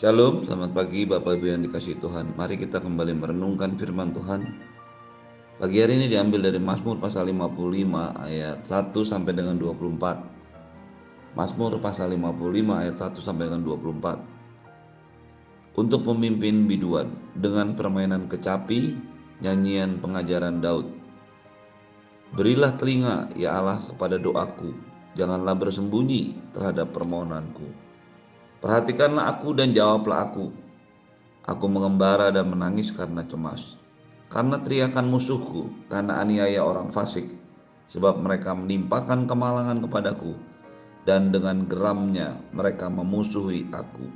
Shalom, selamat pagi Bapak Ibu yang dikasih Tuhan. Mari kita kembali merenungkan firman Tuhan. Pagi hari ini diambil dari Mazmur pasal 55 ayat 1 sampai dengan 24. Mazmur pasal 55 ayat 1 sampai dengan 24. Untuk pemimpin biduan dengan permainan kecapi, nyanyian pengajaran Daud. Berilah telinga ya Allah kepada doaku, janganlah bersembunyi terhadap permohonanku. Perhatikanlah aku dan jawablah aku. Aku mengembara dan menangis karena cemas. Karena teriakan musuhku, karena aniaya orang fasik. Sebab mereka menimpakan kemalangan kepadaku. Dan dengan geramnya mereka memusuhi aku.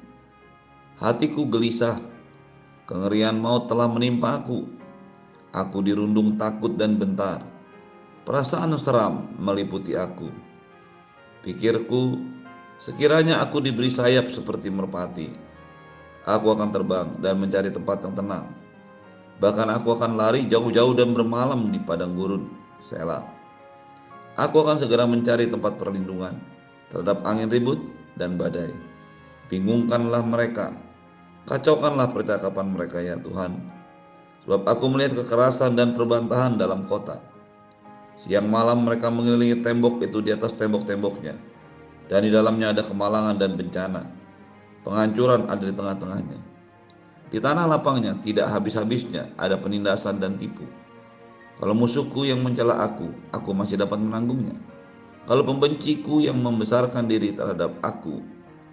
Hatiku gelisah, kengerian maut telah menimpa aku. Aku dirundung takut dan gentar. Perasaan seram meliputi aku. Pikirku Sekiranya aku diberi sayap seperti merpati, aku akan terbang dan mencari tempat yang tenang. Bahkan aku akan lari jauh-jauh dan bermalam di padang gurun. Sela. Aku akan segera mencari tempat perlindungan terhadap angin ribut dan badai. Bingungkanlah mereka, kacaukanlah percakapan mereka ya Tuhan. Sebab aku melihat kekerasan dan perbantahan dalam kota. Siang malam mereka mengelilingi tembok itu di atas tembok-temboknya dan di dalamnya ada kemalangan dan bencana. Penghancuran ada di tengah-tengahnya. Di tanah lapangnya tidak habis-habisnya ada penindasan dan tipu. Kalau musuhku yang mencela aku, aku masih dapat menanggungnya. Kalau pembenciku yang membesarkan diri terhadap aku,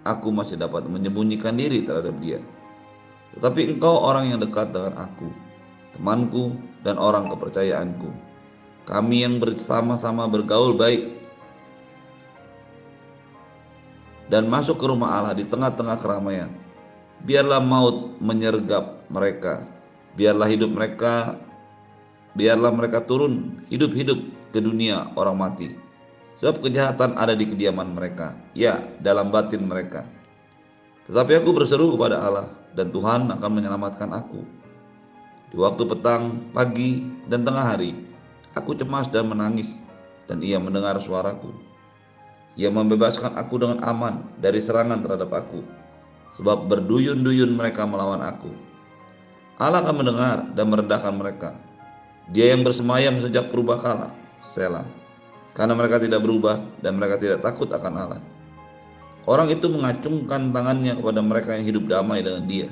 aku masih dapat menyembunyikan diri terhadap dia. Tetapi engkau orang yang dekat dengan aku, temanku dan orang kepercayaanku. Kami yang bersama-sama bergaul baik dan masuk ke rumah Allah di tengah-tengah keramaian. Biarlah maut menyergap mereka. Biarlah hidup mereka biarlah mereka turun hidup-hidup ke dunia orang mati. Sebab kejahatan ada di kediaman mereka, ya, dalam batin mereka. Tetapi aku berseru kepada Allah dan Tuhan akan menyelamatkan aku. Di waktu petang, pagi, dan tengah hari, aku cemas dan menangis, dan ia mendengar suaraku. Ia membebaskan aku dengan aman dari serangan terhadap aku, sebab berduyun-duyun mereka melawan aku. Allah akan mendengar dan merendahkan mereka. Dia yang bersemayam sejak purba kala, Selah. Karena mereka tidak berubah dan mereka tidak takut akan Allah. Orang itu mengacungkan tangannya kepada mereka yang hidup damai dengan dia.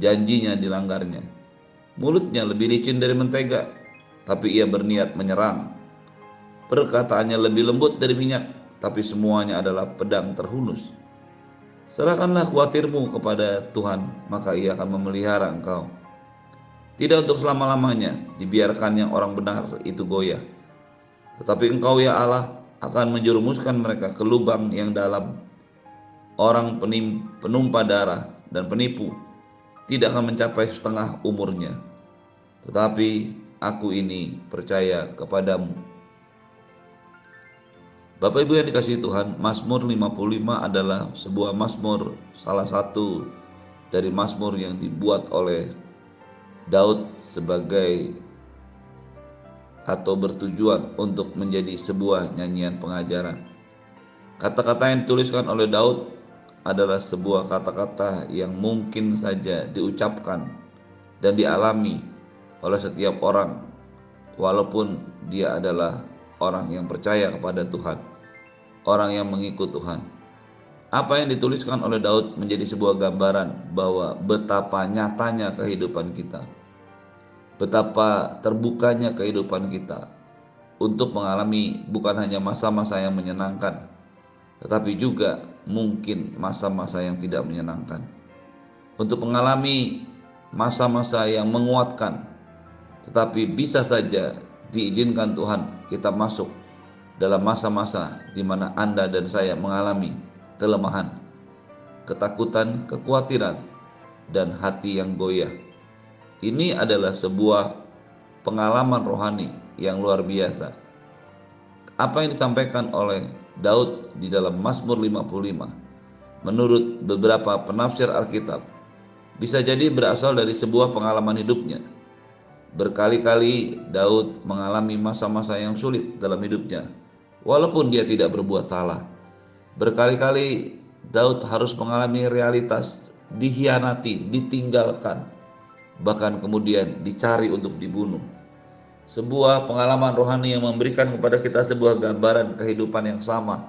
Janjinya dilanggarnya. Mulutnya lebih licin dari mentega, tapi ia berniat menyerang. Perkataannya lebih lembut dari minyak, tapi semuanya adalah pedang terhunus. Serahkanlah khawatirmu kepada Tuhan, maka ia akan memelihara engkau. Tidak untuk selama-lamanya dibiarkan yang orang benar itu goyah. Tetapi engkau ya Allah akan menjerumuskan mereka ke lubang yang dalam. Orang penumpa darah dan penipu tidak akan mencapai setengah umurnya. Tetapi aku ini percaya kepadamu Bapak Ibu yang dikasih Tuhan, Mazmur 55 adalah sebuah Mazmur salah satu dari Mazmur yang dibuat oleh Daud sebagai atau bertujuan untuk menjadi sebuah nyanyian pengajaran. Kata-kata yang dituliskan oleh Daud adalah sebuah kata-kata yang mungkin saja diucapkan dan dialami oleh setiap orang walaupun dia adalah orang yang percaya kepada Tuhan orang yang mengikut Tuhan. Apa yang dituliskan oleh Daud menjadi sebuah gambaran bahwa betapa nyatanya kehidupan kita. Betapa terbukanya kehidupan kita untuk mengalami bukan hanya masa-masa yang menyenangkan, tetapi juga mungkin masa-masa yang tidak menyenangkan. Untuk mengalami masa-masa yang menguatkan, tetapi bisa saja diizinkan Tuhan kita masuk dalam masa-masa di mana Anda dan saya mengalami kelemahan, ketakutan, kekhawatiran, dan hati yang goyah. Ini adalah sebuah pengalaman rohani yang luar biasa. Apa yang disampaikan oleh Daud di dalam Mazmur 55 menurut beberapa penafsir Alkitab bisa jadi berasal dari sebuah pengalaman hidupnya. Berkali-kali Daud mengalami masa-masa yang sulit dalam hidupnya walaupun dia tidak berbuat salah. Berkali-kali Daud harus mengalami realitas dihianati, ditinggalkan, bahkan kemudian dicari untuk dibunuh. Sebuah pengalaman rohani yang memberikan kepada kita sebuah gambaran kehidupan yang sama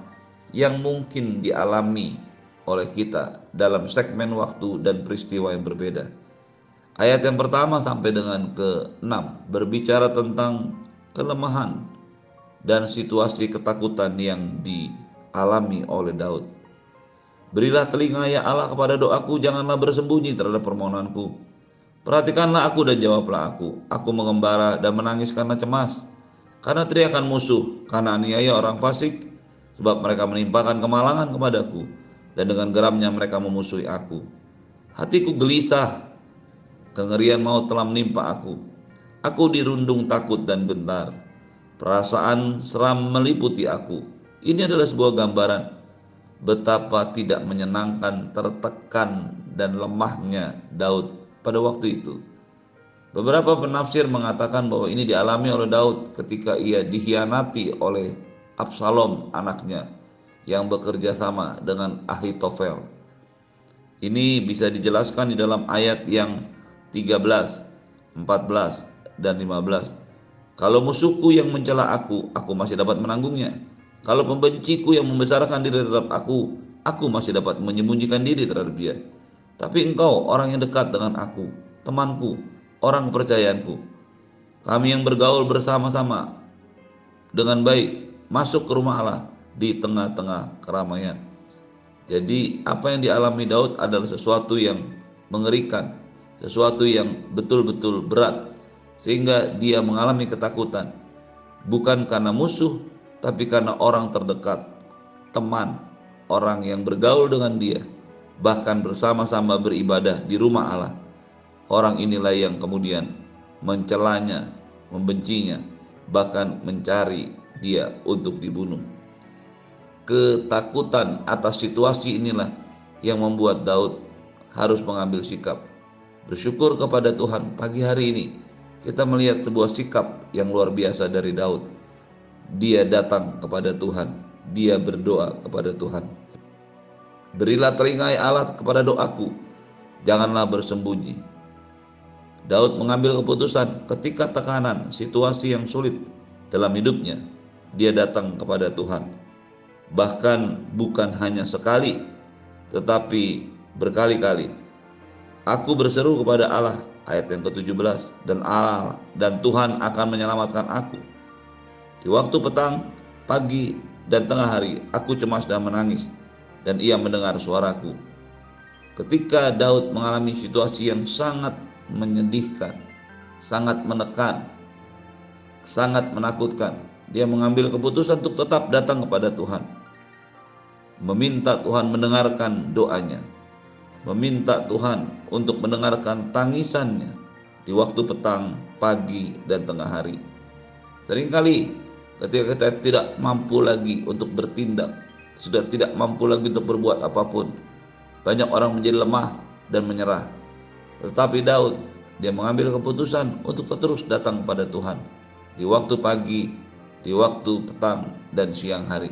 yang mungkin dialami oleh kita dalam segmen waktu dan peristiwa yang berbeda. Ayat yang pertama sampai dengan ke-6 berbicara tentang kelemahan dan situasi ketakutan yang dialami oleh Daud. Berilah telinga ya Allah kepada doaku, janganlah bersembunyi terhadap permohonanku. Perhatikanlah aku dan jawablah aku. Aku mengembara dan menangis karena cemas. Karena teriakan musuh, karena aniaya orang fasik, sebab mereka menimpakan kemalangan kepadaku, dan dengan geramnya mereka memusuhi aku. Hatiku gelisah Kengerian maut telah menimpa aku. Aku dirundung takut dan gentar. Perasaan seram meliputi aku. Ini adalah sebuah gambaran betapa tidak menyenangkan, tertekan, dan lemahnya Daud pada waktu itu. Beberapa penafsir mengatakan bahwa ini dialami oleh Daud ketika ia dihianati oleh Absalom anaknya yang bekerja sama dengan Ahitofel. Ini bisa dijelaskan di dalam ayat yang 13, 14, dan 15. Kalau musuhku yang mencela aku, aku masih dapat menanggungnya. Kalau pembenciku yang membesarkan diri terhadap aku, aku masih dapat menyembunyikan diri terhadap dia. Tapi engkau orang yang dekat dengan aku, temanku, orang kepercayaanku. Kami yang bergaul bersama-sama dengan baik masuk ke rumah Allah di tengah-tengah keramaian. Jadi apa yang dialami Daud adalah sesuatu yang mengerikan, sesuatu yang betul-betul berat sehingga dia mengalami ketakutan bukan karena musuh tapi karena orang terdekat, teman, orang yang bergaul dengan dia, bahkan bersama-sama beribadah di rumah Allah. Orang inilah yang kemudian mencelanya, membencinya, bahkan mencari dia untuk dibunuh. Ketakutan atas situasi inilah yang membuat Daud harus mengambil sikap Bersyukur kepada Tuhan pagi hari ini kita melihat sebuah sikap yang luar biasa dari Daud. Dia datang kepada Tuhan, dia berdoa kepada Tuhan. Berilah telinga ya Allah kepada doaku, janganlah bersembunyi. Daud mengambil keputusan ketika tekanan situasi yang sulit dalam hidupnya, dia datang kepada Tuhan. Bahkan bukan hanya sekali, tetapi berkali-kali Aku berseru kepada Allah ayat yang ke-17 dan Allah dan Tuhan akan menyelamatkan aku. Di waktu petang, pagi, dan tengah hari aku cemas dan menangis dan ia mendengar suaraku. Ketika Daud mengalami situasi yang sangat menyedihkan, sangat menekan, sangat menakutkan, dia mengambil keputusan untuk tetap datang kepada Tuhan. Meminta Tuhan mendengarkan doanya meminta Tuhan untuk mendengarkan tangisannya di waktu petang, pagi, dan tengah hari. Seringkali ketika kita tidak mampu lagi untuk bertindak, sudah tidak mampu lagi untuk berbuat apa pun, banyak orang menjadi lemah dan menyerah. Tetapi Daud, dia mengambil keputusan untuk terus datang kepada Tuhan di waktu pagi, di waktu petang, dan siang hari.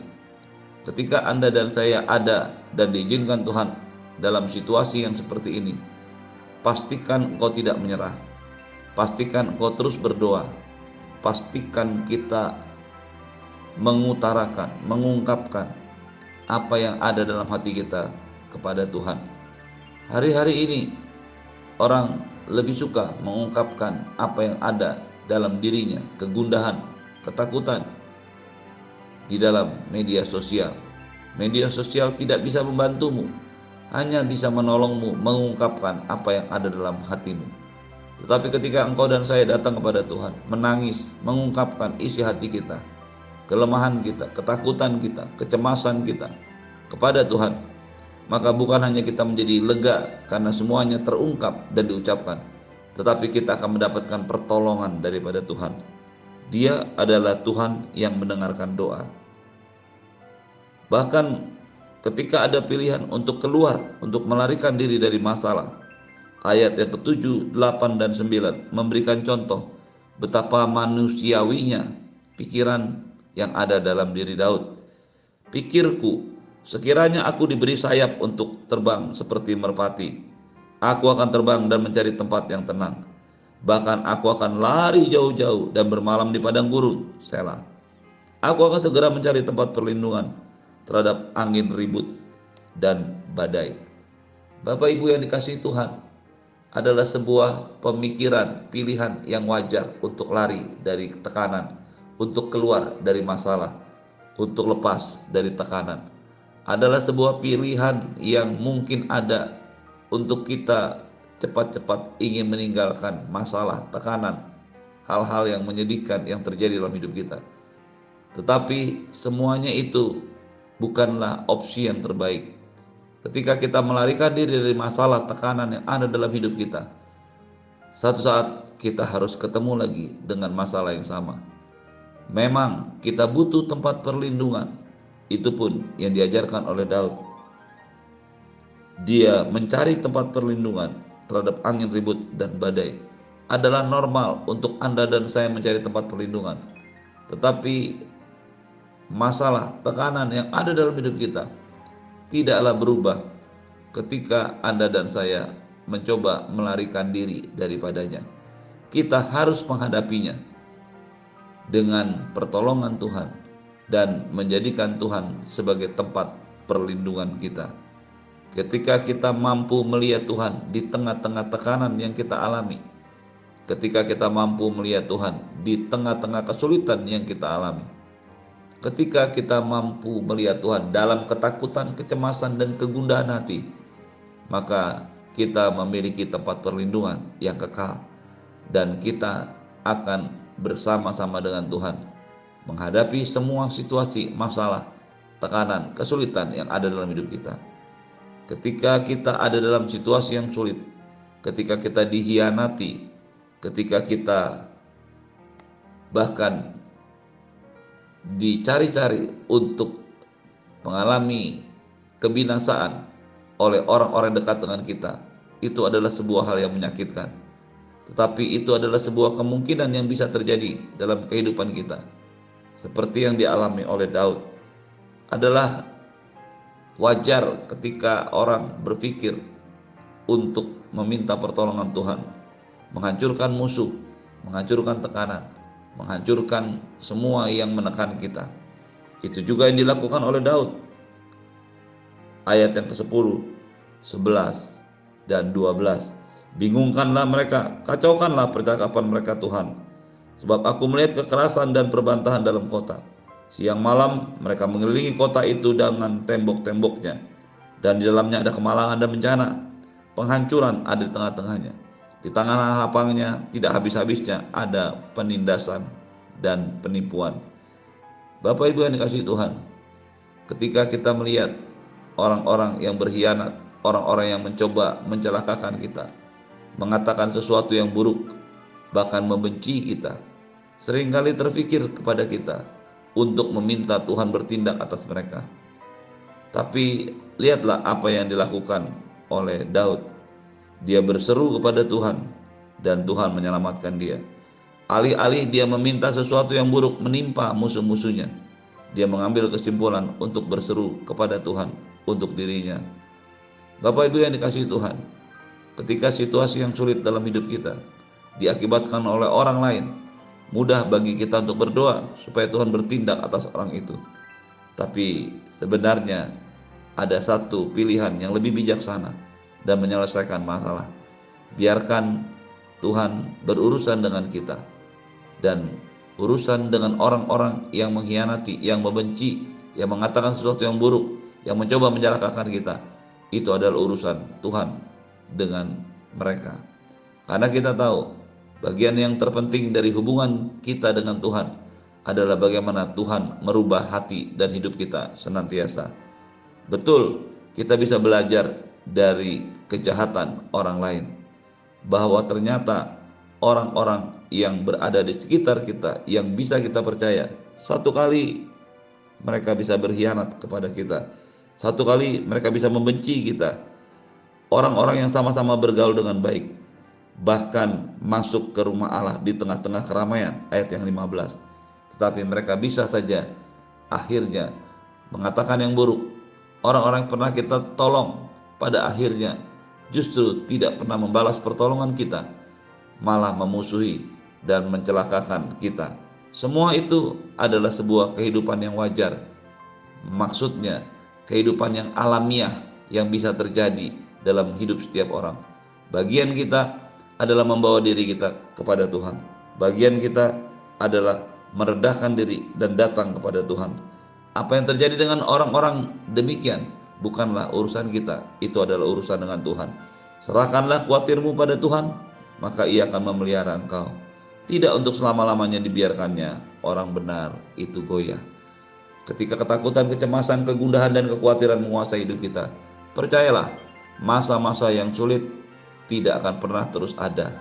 Ketika Anda dan saya ada dan diizinkan Tuhan dalam situasi yang seperti ini. Pastikan engkau tidak menyerah. Pastikan engkau terus berdoa. Pastikan kita mengutarakan, mengungkapkan apa yang ada dalam hati kita kepada Tuhan. Hari-hari ini orang lebih suka mengungkapkan apa yang ada dalam dirinya, kegundahan, ketakutan di dalam media sosial. Media sosial tidak bisa membantumu hanya bisa menolongmu mengungkapkan apa yang ada dalam hatimu. Tetapi ketika engkau dan saya datang kepada Tuhan, menangis, mengungkapkan isi hati kita, kelemahan kita, ketakutan kita, kecemasan kita kepada Tuhan, maka bukan hanya kita menjadi lega karena semuanya terungkap dan diucapkan, tetapi kita akan mendapatkan pertolongan daripada Tuhan. Dia adalah Tuhan yang mendengarkan doa. Bahkan ketika ada pilihan untuk keluar, untuk melarikan diri dari masalah. Ayat yang ketujuh, delapan, dan sembilan memberikan contoh betapa manusiawinya pikiran yang ada dalam diri Daud. Pikirku, sekiranya aku diberi sayap untuk terbang seperti merpati, Aku akan terbang dan mencari tempat yang tenang. Bahkan aku akan lari jauh-jauh dan bermalam di padang gurun. Selah. Aku akan segera mencari tempat perlindungan terhadap angin ribut dan badai. Bapak Ibu yang dikasih Tuhan, adalah sebuah pemikiran, pilihan yang wajar untuk lari dari tekanan, untuk keluar dari masalah, untuk lepas dari tekanan. Adalah sebuah pilihan yang mungkin ada untuk kita cepat-cepat ingin meninggalkan masalah, tekanan, hal-hal yang menyedihkan yang terjadi dalam hidup kita. Tetapi semuanya itu bukanlah opsi yang terbaik. Ketika kita melarikan diri dari masalah, tekanan yang ada dalam hidup kita, satu saat kita harus ketemu lagi dengan masalah yang sama. Memang kita butuh tempat perlindungan. Itu pun yang diajarkan oleh Daud. Dia mencari tempat perlindungan terhadap angin ribut dan badai. Adalah normal untuk Anda dan saya mencari tempat perlindungan. Tetapi masalah, tekanan yang ada dalam hidup kita tidaklah berubah ketika Anda dan saya mencoba melarikan diri daripadanya. Kita harus menghadapinya dengan pertolongan Tuhan dan menjadikan Tuhan sebagai tempat perlindungan kita. Ketika kita mampu melihat Tuhan di tengah-tengah tekanan yang kita alami, ketika kita mampu melihat Tuhan di tengah-tengah kesulitan yang kita alami, ketika kita mampu melihat Tuhan dalam ketakutan, kecemasan, dan kegundahan hati, maka kita memiliki tempat perlindungan yang kekal, dan kita akan bersama-sama dengan Tuhan menghadapi semua situasi, masalah, tekanan, kesulitan yang ada dalam hidup kita. Ketika kita ada dalam situasi yang sulit, ketika kita dihianati, ketika kita bahkan dicari-cari untuk mengalami kebinasaan oleh orang-orang dekat dengan kita, itu adalah sebuah hal yang menyakitkan. Tetapi itu adalah sebuah kemungkinan yang bisa terjadi dalam kehidupan kita. Seperti yang dialami oleh Daud adalah wajar ketika orang berpikir untuk meminta pertolongan Tuhan, menghancurkan musuh, menghancurkan tekanan, menghancurkan semua yang menekan kita. Itu juga yang dilakukan oleh Daud. Ayat yang ke-10, 11 dan 12. Bingungkanlah mereka, kacaukanlah percakapan mereka Tuhan. Sebab aku melihat kekerasan dan perbantahan dalam kota Siang malam mereka mengelilingi kota itu dengan tembok-temboknya dan di dalamnya ada kemalangan dan bencana. Penghancuran ada di tengah-tengahnya. Di tengah lapangnya tidak habis-habisnya ada penindasan dan penipuan. Bapak Ibu yang dikasih Tuhan, ketika kita melihat orang-orang yang berkhianat, orang-orang yang mencoba mencelakakan kita, mengatakan sesuatu yang buruk, bahkan membenci kita, sering kali terfikir kepada kita, untuk meminta Tuhan bertindak atas mereka. Tapi lihatlah apa yang dilakukan oleh Daud. Dia berseru kepada Tuhan dan Tuhan menyelamatkan dia. Alih-alih dia meminta sesuatu yang buruk menimpa musuh-musuhnya, dia mengambil kesimpulan untuk berseru kepada Tuhan untuk dirinya. Bapak Ibu yang dikasih Tuhan, ketika situasi yang sulit dalam hidup kita diakibatkan oleh orang lain, mudah bagi kita untuk berdoa supaya Tuhan bertindak atas orang itu. Tapi sebenarnya ada satu pilihan yang lebih bijaksana dan menyelesaikan masalah. Biarkan Tuhan berurusan dengan kita dan urusan dengan orang-orang yang mengkhianati, yang membenci, yang mengatakan sesuatu yang buruk, yang mencoba menjelakakan kita. Itu adalah urusan Tuhan dengan mereka. Karena kita tahu Bagian yang terpenting dari hubungan kita dengan Tuhan adalah bagaimana Tuhan merubah hati dan hidup kita senantiasa. Betul, kita bisa belajar dari kejahatan orang lain, bahwa ternyata orang-orang yang berada di sekitar kita yang bisa kita percaya, satu kali mereka bisa berkhianat kepada kita, satu kali mereka bisa membenci kita. Orang-orang yang sama-sama bergaul dengan baik, bahkan masuk ke rumah Allah di tengah-tengah keramaian ayat yang 15 tetapi mereka bisa saja akhirnya mengatakan yang buruk. Orang-orang pernah kita tolong pada akhirnya justru tidak pernah membalas pertolongan kita, malah memusuhi dan mencelakakan kita. Semua itu adalah sebuah kehidupan yang wajar. Maksudnya, kehidupan yang alamiah yang bisa terjadi dalam hidup setiap orang. Bagian kita adalah membawa diri kita kepada Tuhan. Bagian kita adalah merendahkan diri dan datang kepada Tuhan. Apa yang terjadi dengan orang-orang demikian bukanlah urusan kita, itu adalah urusan dengan Tuhan. Serahkanlah khawatirmu pada Tuhan, maka Ia akan memelihara engkau. Tidak untuk selama-lamanya dibiarkannya orang benar itu goyah. Ketika ketakutan, kecemasan, kegundahan, dan kekhawatiran menguasai hidup kita, percayalah, masa-masa yang sulit tidak akan pernah terus ada.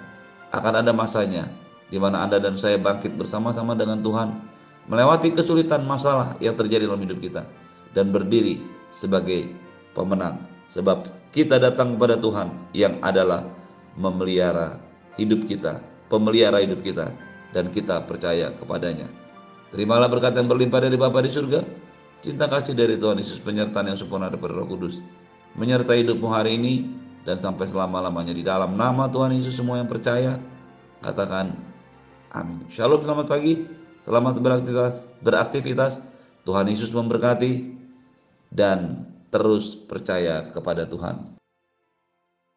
Akan ada masanya di mana Anda dan saya bangkit bersama-sama dengan Tuhan, melewati kesulitan masalah yang terjadi dalam hidup kita, dan berdiri sebagai pemenang. Sebab kita datang kepada Tuhan yang adalah memelihara hidup kita, pemelihara hidup kita, dan kita percaya kepadanya. Terimalah berkat yang berlimpah dari Bapa di surga, cinta kasih dari Tuhan Yesus, penyertaan yang sempurna daripada Roh Kudus, menyertai hidupmu hari ini dan sampai selama-lamanya di dalam nama Tuhan Yesus semua yang percaya katakan Amin. Shalom, selamat pagi. Selamat beraktivitas. beraktivitas. Tuhan Yesus memberkati dan terus percaya kepada Tuhan.